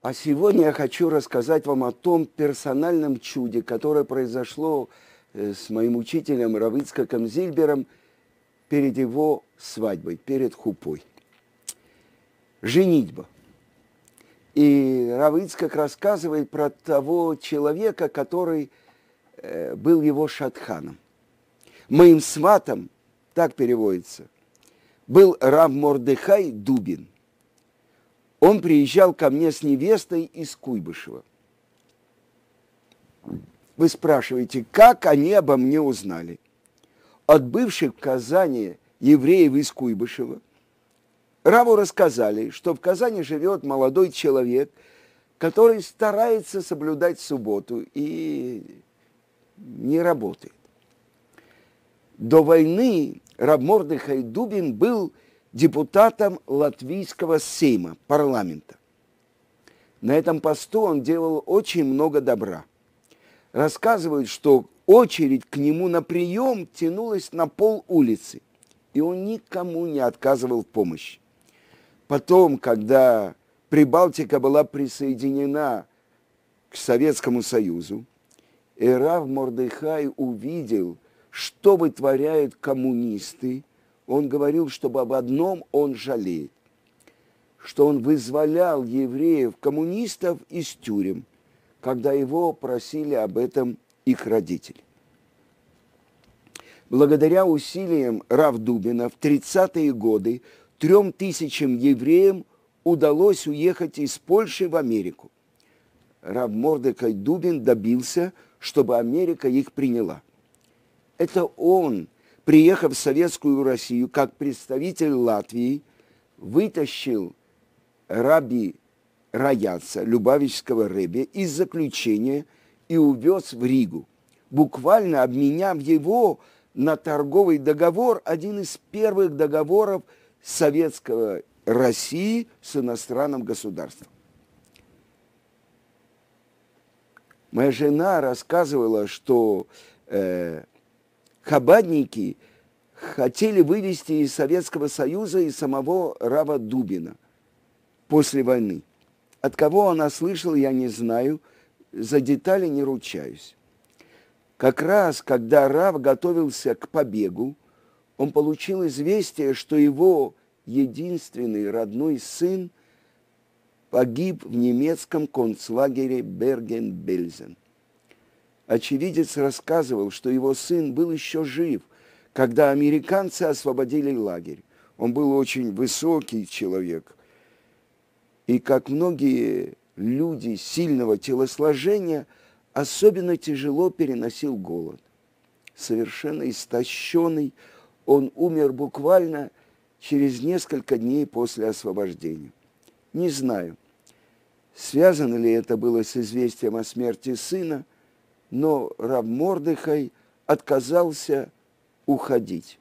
А сегодня я хочу рассказать вам о том персональном чуде, которое произошло э, с моим учителем Равицкаком Зильбером перед его свадьбой, перед хупой. Женитьба. И Равицкак рассказывает про того человека, который э, был его шатханом. Моим сватом, так переводится, был Рав Мордыхай Дубин – он приезжал ко мне с невестой из Куйбышева. Вы спрашиваете, как они обо мне узнали? От бывших в Казани евреев из Куйбышева Раву рассказали, что в Казани живет молодой человек, который старается соблюдать субботу и не работает. До войны Раб Мордыхай Дубин был депутатом Латвийского сейма, парламента. На этом посту он делал очень много добра. Рассказывают, что очередь к нему на прием тянулась на пол улицы, и он никому не отказывал в помощи. Потом, когда Прибалтика была присоединена к Советскому Союзу, Эрав Мордыхай увидел, что вытворяют коммунисты он говорил, чтобы об одном он жалеет, что он вызволял евреев, коммунистов из тюрем, когда его просили об этом их родители. Благодаря усилиям Равдубина в 30-е годы трем тысячам евреям удалось уехать из Польши в Америку. Рав Мордекай Дубин добился, чтобы Америка их приняла. Это он – приехав в Советскую Россию как представитель Латвии, вытащил раби Раяца, Любавичского Рэбе, из заключения и увез в Ригу, буквально обменяв его на торговый договор, один из первых договоров Советского России с иностранным государством. Моя жена рассказывала, что э, хабадники хотели вывести из Советского Союза и самого Рава Дубина после войны. От кого она слышала, я не знаю, за детали не ручаюсь. Как раз, когда Рав готовился к побегу, он получил известие, что его единственный родной сын погиб в немецком концлагере Берген-Бельзен – очевидец рассказывал, что его сын был еще жив, когда американцы освободили лагерь. Он был очень высокий человек. И как многие люди сильного телосложения, особенно тяжело переносил голод. Совершенно истощенный, он умер буквально через несколько дней после освобождения. Не знаю, связано ли это было с известием о смерти сына – но Раб Мордыхай отказался уходить.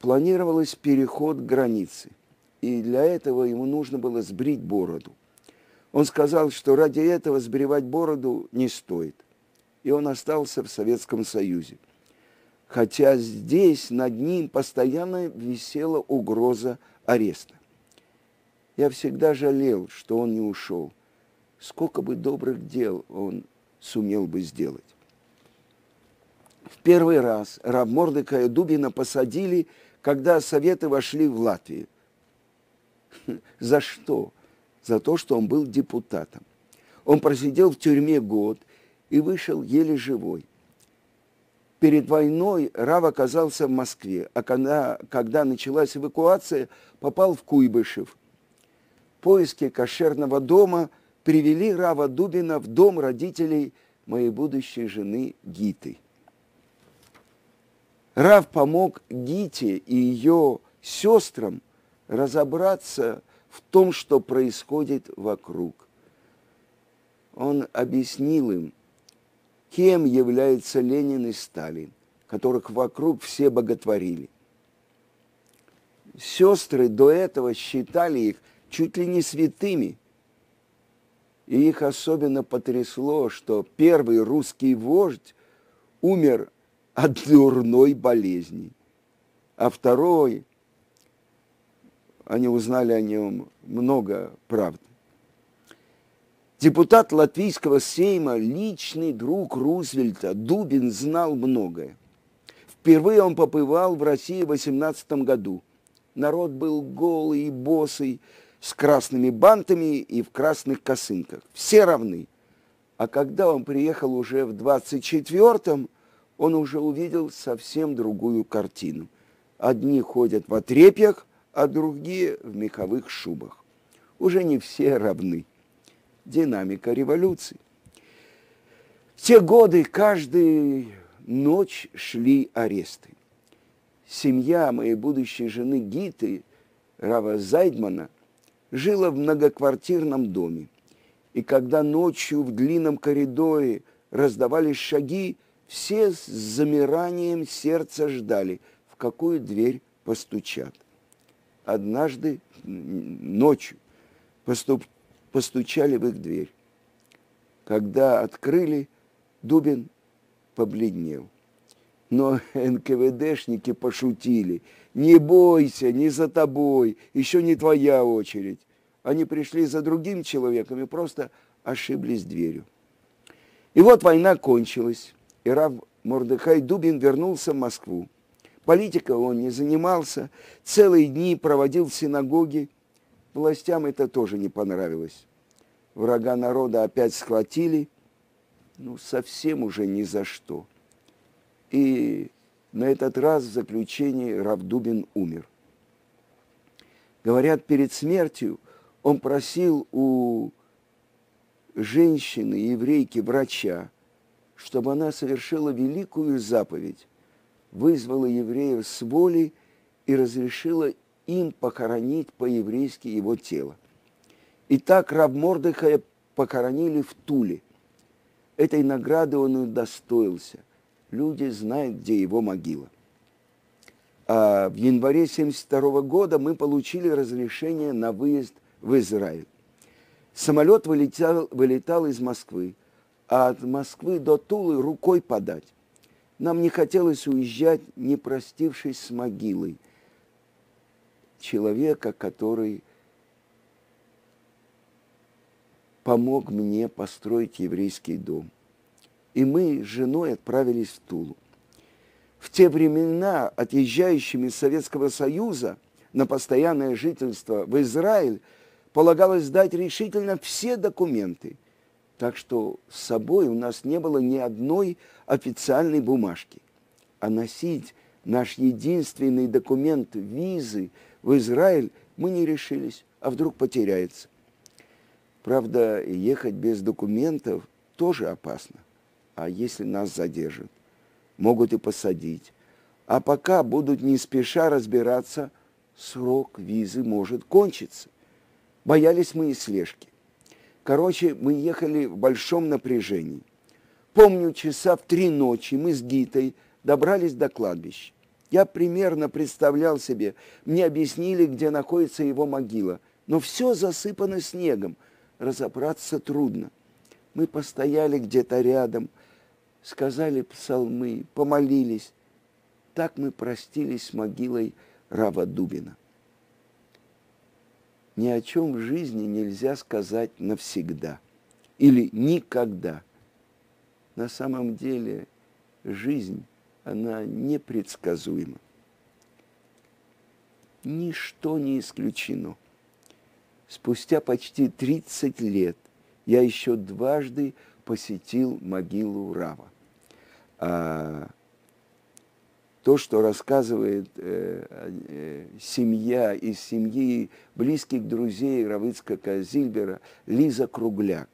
Планировалось переход границы, и для этого ему нужно было сбрить бороду. Он сказал, что ради этого сбривать бороду не стоит, и он остался в Советском Союзе. Хотя здесь над ним постоянно висела угроза ареста. Я всегда жалел, что он не ушел. Сколько бы добрых дел он сумел бы сделать. В первый раз Раб Мордыка Дубина посадили, когда Советы вошли в Латвию. За что? За то, что он был депутатом. Он просидел в тюрьме год и вышел еле живой. Перед войной Рав оказался в Москве, а когда, когда началась эвакуация, попал в Куйбышев. Поиски кошерного дома – привели Рава Дубина в дом родителей моей будущей жены Гиты. Рав помог Гите и ее сестрам разобраться в том, что происходит вокруг. Он объяснил им, кем являются Ленин и Сталин, которых вокруг все боготворили. Сестры до этого считали их чуть ли не святыми – и их особенно потрясло, что первый русский вождь умер от дурной болезни, а второй, они узнали о нем много правды. Депутат Латвийского сейма, личный друг Рузвельта, Дубин знал многое. Впервые он побывал в России в 18 году. Народ был голый и босый, с красными бантами и в красных косынках. Все равны. А когда он приехал уже в 24-м, он уже увидел совсем другую картину. Одни ходят в отрепьях, а другие в меховых шубах. Уже не все равны динамика революции. В те годы каждую ночь шли аресты. Семья моей будущей жены Гиты, Рава Зайдмана, жила в многоквартирном доме. И когда ночью в длинном коридоре раздавались шаги, все с замиранием сердца ждали, в какую дверь постучат. Однажды ночью поступ, постучали в их дверь. Когда открыли, Дубин побледнел. Но НКВДшники пошутили. Не бойся, не за тобой, еще не твоя очередь. Они пришли за другим человеком и просто ошиблись дверью. И вот война кончилась, и Рав Мордыхай Дубин вернулся в Москву. Политика он не занимался, целые дни проводил в синагоге, Властям это тоже не понравилось. Врага народа опять схватили, ну, совсем уже ни за что. И на этот раз в заключении Равдубин умер. Говорят, перед смертью он просил у женщины, еврейки, врача, чтобы она совершила великую заповедь, вызвала евреев с воли и разрешила им похоронить по-еврейски его тело. И так раб Мордыхая похоронили в Туле. Этой награды он и удостоился. Люди знают, где его могила. А в январе 1972 года мы получили разрешение на выезд в Израиль. Самолет вылетел, вылетал из Москвы, а от Москвы до Тулы рукой подать. Нам не хотелось уезжать, не простившись с могилой – человека, который помог мне построить еврейский дом. И мы с женой отправились в Тулу. В те времена отъезжающими из Советского Союза на постоянное жительство в Израиль полагалось сдать решительно все документы. Так что с собой у нас не было ни одной официальной бумажки. А носить наш единственный документ визы – в Израиль мы не решились, а вдруг потеряется. Правда, ехать без документов тоже опасно. А если нас задержат? Могут и посадить. А пока будут не спеша разбираться, срок визы может кончиться. Боялись мы и слежки. Короче, мы ехали в большом напряжении. Помню, часа в три ночи мы с Гитой добрались до кладбища. Я примерно представлял себе, мне объяснили, где находится его могила, но все засыпано снегом, разобраться трудно. Мы постояли где-то рядом, сказали псалмы, помолились. Так мы простились с могилой Рава Дубина. Ни о чем в жизни нельзя сказать навсегда или никогда. На самом деле жизнь – она непредсказуема. Ничто не исключено. Спустя почти 30 лет я еще дважды посетил могилу Рава. А то, что рассказывает э, э, семья из семьи близких друзей Равыцкака Зильбера, Лиза Кругляк.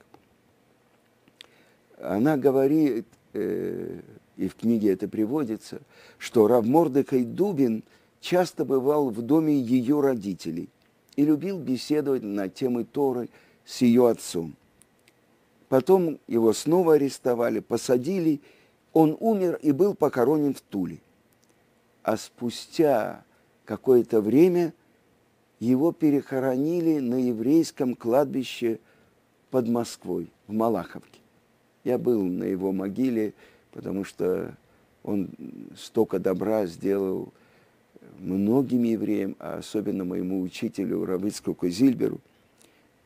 Она говорит, э, и в книге это приводится, что Рав Мордекай Дубин часто бывал в доме ее родителей и любил беседовать на темы Торы с ее отцом. Потом его снова арестовали, посадили, он умер и был похоронен в Туле. А спустя какое-то время его перехоронили на еврейском кладбище под Москвой, в Малаховке. Я был на его могиле потому что он столько добра сделал многим евреям, а особенно моему учителю Равыцку Зильберу.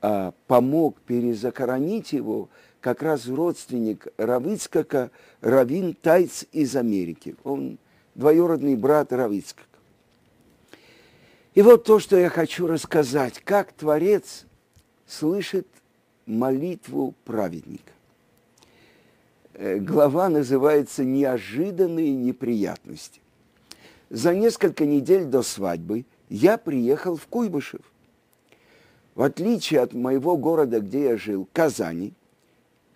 а помог перезахоронить его как раз родственник Равицкака, Равин Тайц из Америки. Он двоюродный брат Равицкака. И вот то, что я хочу рассказать, как Творец слышит молитву праведника. Э, глава называется «Неожиданные неприятности». За несколько недель до свадьбы я приехал в Куйбышев. В отличие от моего города, где я жил, Казани,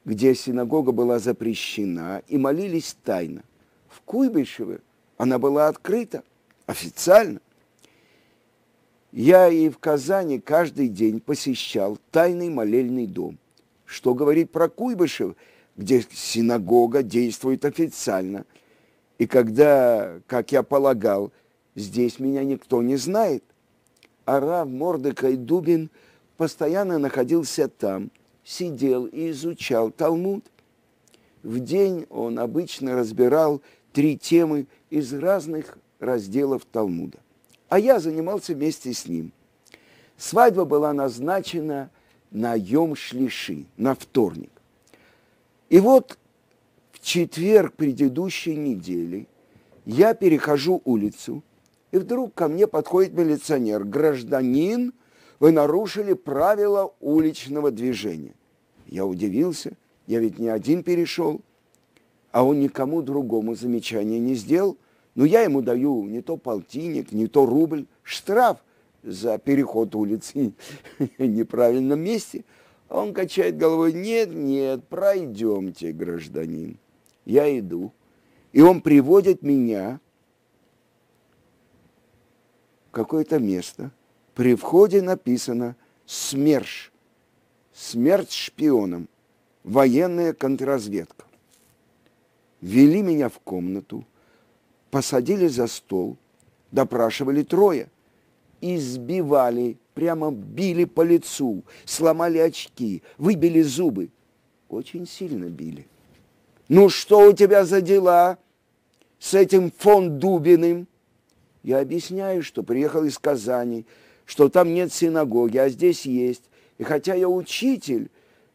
где синагога была запрещена и молились тайно, в Куйбышеве она была открыта официально. Я и в Казани каждый день посещал тайный молельный дом. Что говорить про Куйбышев, где синагога действует официально. И когда, как я полагал, здесь меня никто не знает, а Рав Мордекай Дубин постоянно находился там, сидел и изучал Талмуд. В день он обычно разбирал три темы из разных разделов Талмуда а я занимался вместе с ним. Свадьба была назначена на Йом Шлиши, на вторник. И вот в четверг предыдущей недели я перехожу улицу, и вдруг ко мне подходит милиционер. Гражданин, вы нарушили правила уличного движения. Я удивился, я ведь не один перешел, а он никому другому замечания не сделал. Но я ему даю не то полтинник, не то рубль, штраф за переход улицы в неправильном месте. А он качает головой, нет, нет, пройдемте, гражданин. Я иду. И он приводит меня в какое-то место. При входе написано «СМЕРШ». Смерть шпионам. Военная контрразведка. Вели меня в комнату – посадили за стол, допрашивали трое, избивали, прямо били по лицу, сломали очки, выбили зубы. Очень сильно били. Ну что у тебя за дела с этим фон Дубиным? Я объясняю, что приехал из Казани, что там нет синагоги, а здесь есть. И хотя я учитель,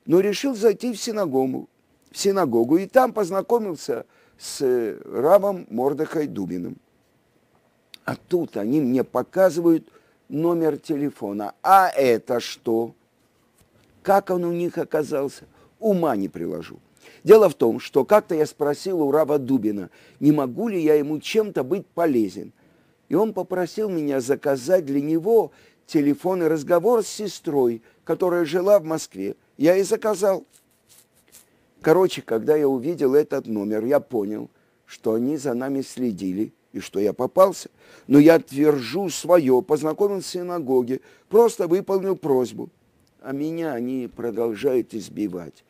но решил зайти в синагогу, синагогу и там познакомился с Равом Мордыхай Дубиным. А тут они мне показывают номер телефона. А это что? Как он у них оказался? Ума не приложу. Дело в том, что как-то я спросил у Рава Дубина, не могу ли я ему чем-то быть полезен. И он попросил меня заказать для него телефонный разговор с сестрой, которая жила в Москве. Я и заказал. Короче, когда я увидел этот номер, я понял, что они за нами следили и что я попался. Но я твержу свое, познакомился в синагоге, просто выполнил просьбу. А меня они продолжают избивать.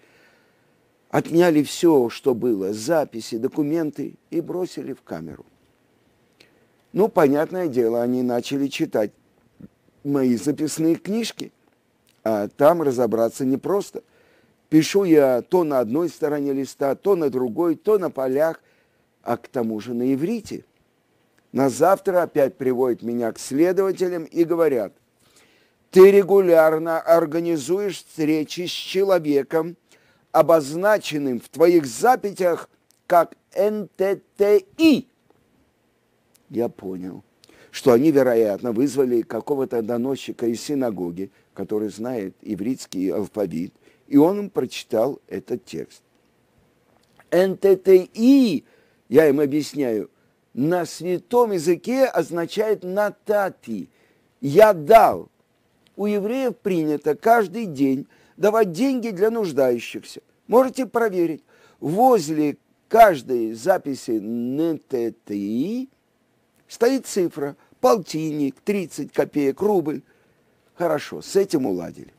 Отняли все, что было, записи, документы и бросили в камеру. Ну, понятное дело, они начали читать мои записные книжки, а там разобраться непросто – Пишу я то на одной стороне листа, то на другой, то на полях, а к тому же на иврите. На завтра опять приводят меня к следователям и говорят, ты регулярно организуешь встречи с человеком, обозначенным в твоих записях как НТТИ. Я понял, что они, вероятно, вызвали какого-то доносчика из синагоги, который знает ивритский алфавит – и он им прочитал этот текст. НТТИ, я им объясняю, на святом языке означает натати. Я дал. У евреев принято каждый день давать деньги для нуждающихся. Можете проверить. Возле каждой записи НТТИ стоит цифра полтинник, 30 копеек, рубль. Хорошо, с этим уладили.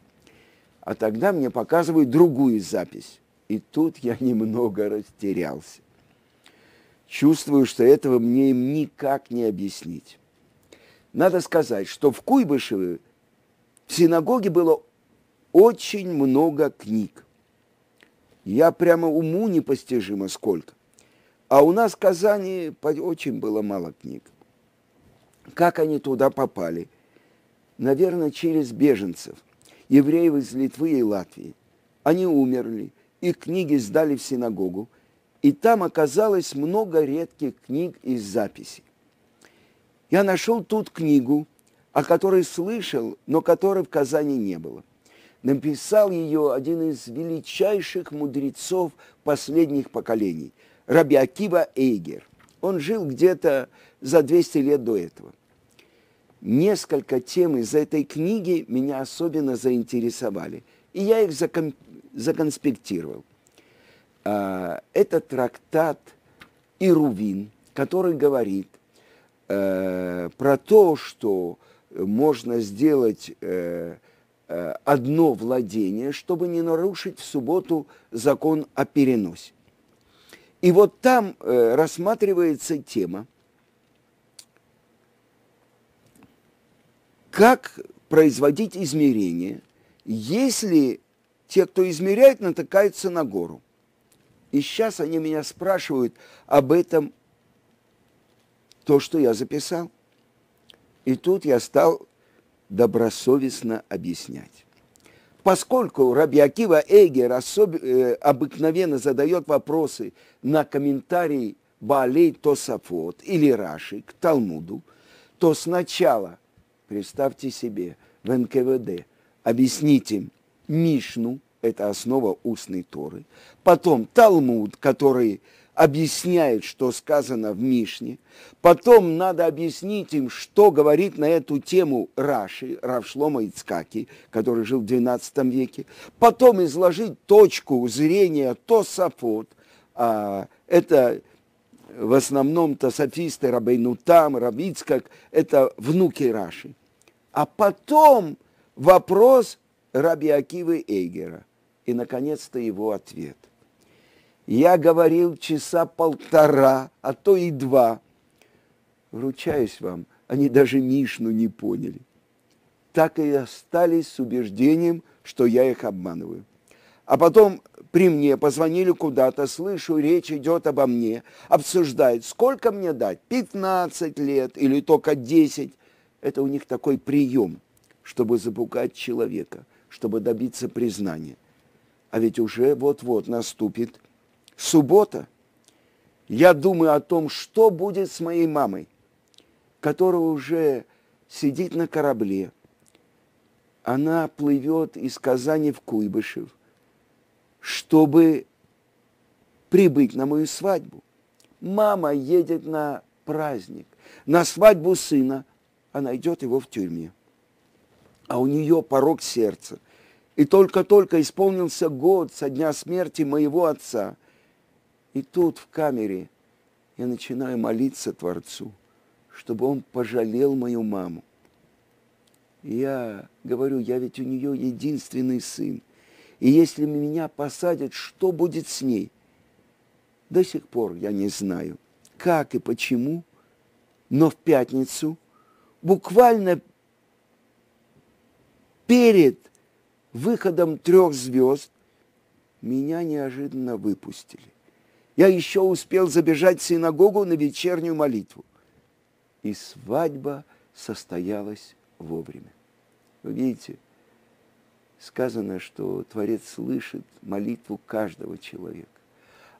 А тогда мне показывают другую запись. И тут я немного растерялся. Чувствую, что этого мне им никак не объяснить. Надо сказать, что в Куйбышеве в синагоге было очень много книг. Я прямо уму непостижимо сколько. А у нас в Казани очень было мало книг. Как они туда попали? Наверное, через беженцев. Евреев из Литвы и Латвии. Они умерли, их книги сдали в синагогу, и там оказалось много редких книг и записей. Я нашел тут книгу, о которой слышал, но которой в Казани не было. Написал ее один из величайших мудрецов последних поколений, Раби Акива Эйгер. Он жил где-то за 200 лет до этого. Несколько тем из этой книги меня особенно заинтересовали, и я их закон, законспектировал. А, это трактат Ирувин, который говорит э, про то, что можно сделать э, э, одно владение, чтобы не нарушить в субботу закон о переносе. И вот там рассматривается тема, как производить измерения, если те, кто измеряет, натыкаются на гору. И сейчас они меня спрашивают об этом, то, что я записал. И тут я стал добросовестно объяснять. Поскольку Раби Акива Эгер особ... э, обыкновенно задает вопросы на комментарий Баалей Тосафот или Раши к Талмуду, то сначала, представьте себе, в НКВД объясните Мишну, это основа устной Торы, потом Талмуд, который объясняет, что сказано в Мишне. Потом надо объяснить им, что говорит на эту тему Раши, Равшлома Ицкаки, который жил в XII веке. Потом изложить точку зрения Тосафот. А, это в основном тософисты Рабейнутам, Равицкак, это внуки Раши. А потом вопрос Раби Акивы Эйгера. И, наконец-то, его ответ. Я говорил часа полтора, а то и два. Вручаюсь вам, они даже Мишну не поняли. Так и остались с убеждением, что я их обманываю. А потом при мне позвонили куда-то, слышу, речь идет обо мне, обсуждают, сколько мне дать, 15 лет или только 10. Это у них такой прием, чтобы запугать человека, чтобы добиться признания. А ведь уже вот-вот наступит суббота, я думаю о том, что будет с моей мамой, которая уже сидит на корабле. Она плывет из Казани в Куйбышев, чтобы прибыть на мою свадьбу. Мама едет на праздник, на свадьбу сына, она идет его в тюрьме. А у нее порог сердца. И только-только исполнился год со дня смерти моего отца – и тут, в камере, я начинаю молиться Творцу, чтобы он пожалел мою маму. Я говорю, я ведь у нее единственный сын. И если меня посадят, что будет с ней? До сих пор я не знаю, как и почему, но в пятницу, буквально перед выходом трех звезд, меня неожиданно выпустили я еще успел забежать в синагогу на вечернюю молитву. И свадьба состоялась вовремя. Вы видите, сказано, что Творец слышит молитву каждого человека.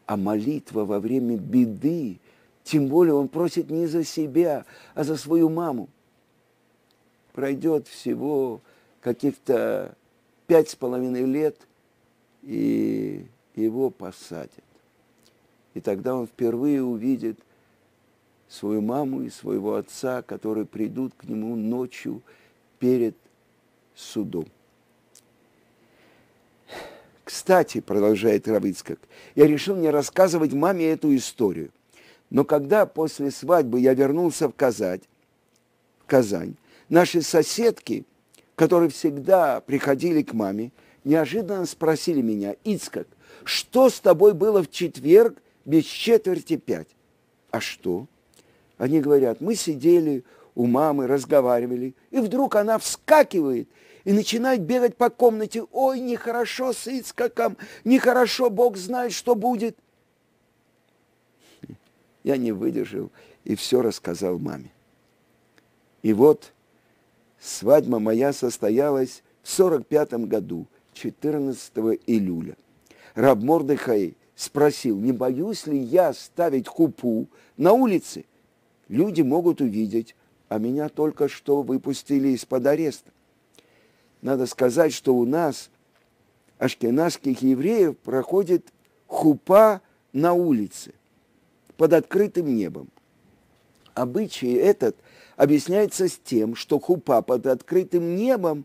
А молитва во время беды, тем более он просит не за себя, а за свою маму. Пройдет всего каких-то пять с половиной лет, и его посадят. И тогда он впервые увидит свою маму и своего отца, которые придут к нему ночью перед судом. Кстати, продолжает Равицкак, я решил не рассказывать маме эту историю. Но когда после свадьбы я вернулся в Казань, в Казань, наши соседки, которые всегда приходили к маме, неожиданно спросили меня, Ицкак, что с тобой было в четверг без четверти пять. А что? Они говорят, мы сидели у мамы, разговаривали, и вдруг она вскакивает и начинает бегать по комнате. Ой, нехорошо с Ицкаком, нехорошо, Бог знает, что будет. Я не выдержал и все рассказал маме. И вот свадьба моя состоялась в в 45 году, 14 июля. Раб Мордыхай спросил, не боюсь ли я ставить хупу на улице? Люди могут увидеть, а меня только что выпустили из-под ареста. Надо сказать, что у нас, ашкенадских евреев, проходит хупа на улице, под открытым небом. Обычай этот объясняется с тем, что хупа под открытым небом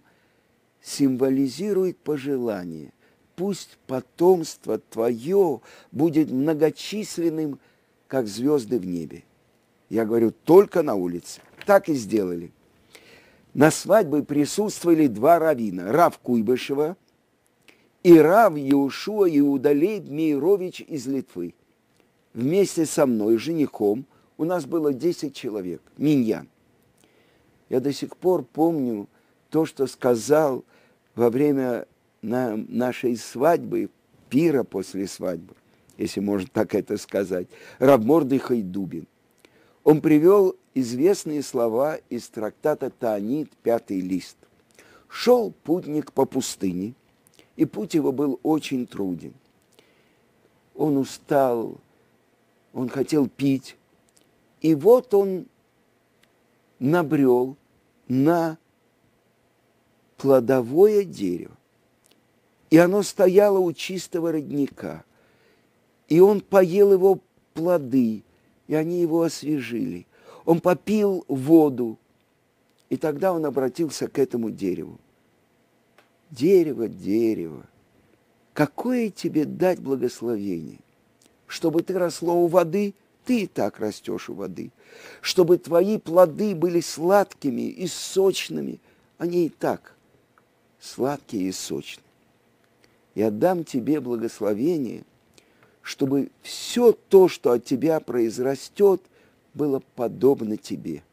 символизирует пожелание. Пусть потомство твое будет многочисленным, как звезды в небе. Я говорю, только на улице. Так и сделали. На свадьбе присутствовали два равина. Рав Куйбышева и Рав Иушуа Иудалей Мейрович из Литвы. Вместе со мной, женихом, у нас было 10 человек, миньян. Я до сих пор помню то, что сказал во время на нашей свадьбы, пира после свадьбы, если можно так это сказать, Рабмордыхай Дубин. Он привел известные слова из трактата Таанит, пятый лист. Шел путник по пустыне, и путь его был очень труден. Он устал, он хотел пить, и вот он набрел на плодовое дерево. И оно стояло у чистого родника. И он поел его плоды, и они его освежили. Он попил воду, и тогда он обратился к этому дереву. Дерево, дерево, какое тебе дать благословение? Чтобы ты росло у воды, ты и так растешь у воды. Чтобы твои плоды были сладкими и сочными, они и так сладкие и сочные. Я дам тебе благословение, чтобы все то, что от тебя произрастет, было подобно тебе.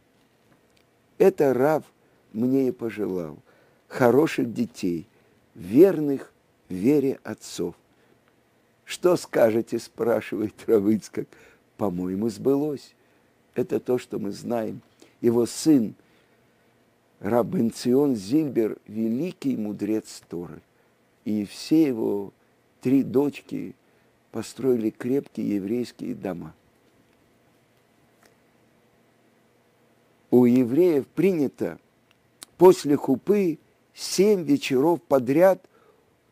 Это Рав мне и пожелал. Хороших детей, верных вере отцов. Что скажете, спрашивает Равыцкак. По-моему, сбылось. Это то, что мы знаем. Его сын, Рабенцион Зильбер, великий мудрец Торы. И все его три дочки построили крепкие еврейские дома. У евреев принято после хупы семь вечеров подряд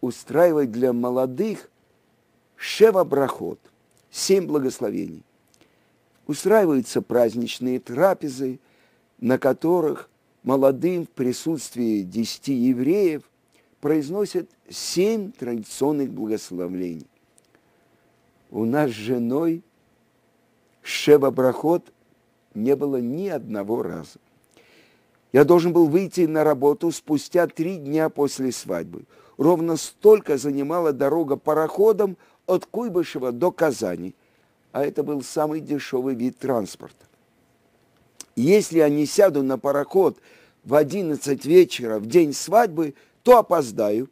устраивать для молодых шева брахот, семь благословений. Устраиваются праздничные трапезы, на которых молодым в присутствии десяти евреев произносят семь традиционных благословений. У нас с женой Шева Брахот не было ни одного раза. Я должен был выйти на работу спустя три дня после свадьбы. Ровно столько занимала дорога пароходом от Куйбышева до Казани, а это был самый дешевый вид транспорта. Если я не сяду на пароход в 11 вечера в день свадьбы, то опоздаю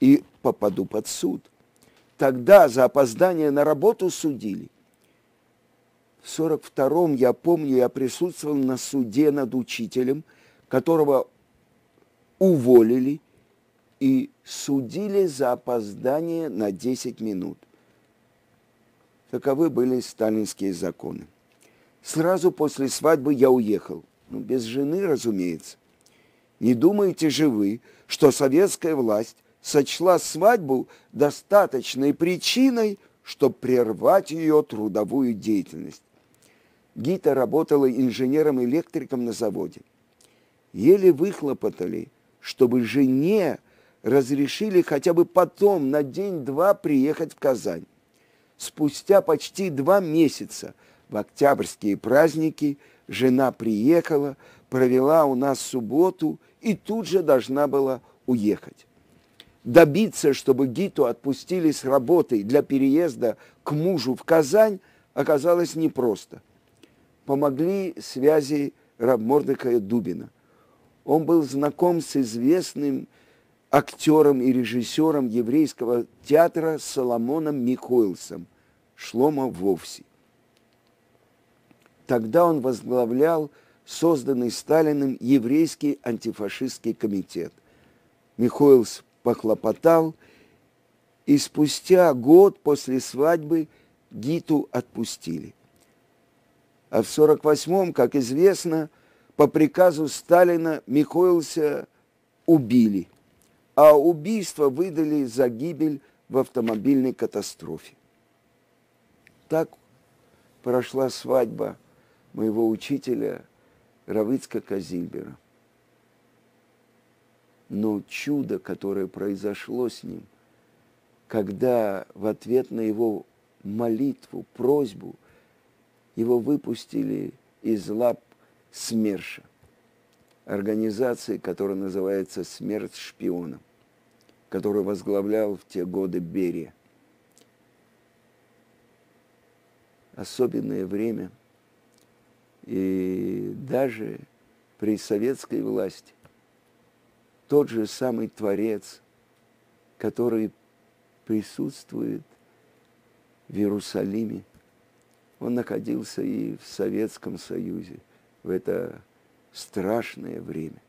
и попаду под суд. Тогда за опоздание на работу судили. В 42-м, я помню, я присутствовал на суде над учителем, которого уволили и судили за опоздание на 10 минут. Таковы были сталинские законы. Сразу после свадьбы я уехал. Ну, без жены, разумеется. Не думаете же вы, что советская власть сочла свадьбу достаточной причиной, чтобы прервать ее трудовую деятельность? Гита работала инженером-электриком на заводе. Еле выхлопотали, чтобы жене разрешили хотя бы потом на день-два приехать в Казань. Спустя почти два месяца в октябрьские праздники жена приехала, провела у нас субботу и тут же должна была уехать. Добиться, чтобы Гиту отпустили с работы для переезда к мужу в Казань, оказалось непросто – помогли связи Рабмордыка Дубина. Он был знаком с известным актером и режиссером еврейского театра Соломоном Михоэлсом, Шлома Вовси. Тогда он возглавлял созданный Сталиным еврейский антифашистский комитет. Михоэлс похлопотал, и спустя год после свадьбы Гиту отпустили. А в 48-м, как известно, по приказу Сталина Михоэлса убили, а убийство выдали за гибель в автомобильной катастрофе. Так прошла свадьба моего учителя Равицка Казильбера. Но чудо, которое произошло с ним, когда в ответ на его молитву, просьбу, его выпустили из лап СМЕРШа, организации, которая называется «Смерть шпионам», которую возглавлял в те годы Берия. Особенное время, и даже при советской власти тот же самый Творец, который присутствует в Иерусалиме, он находился и в Советском Союзе в это страшное время.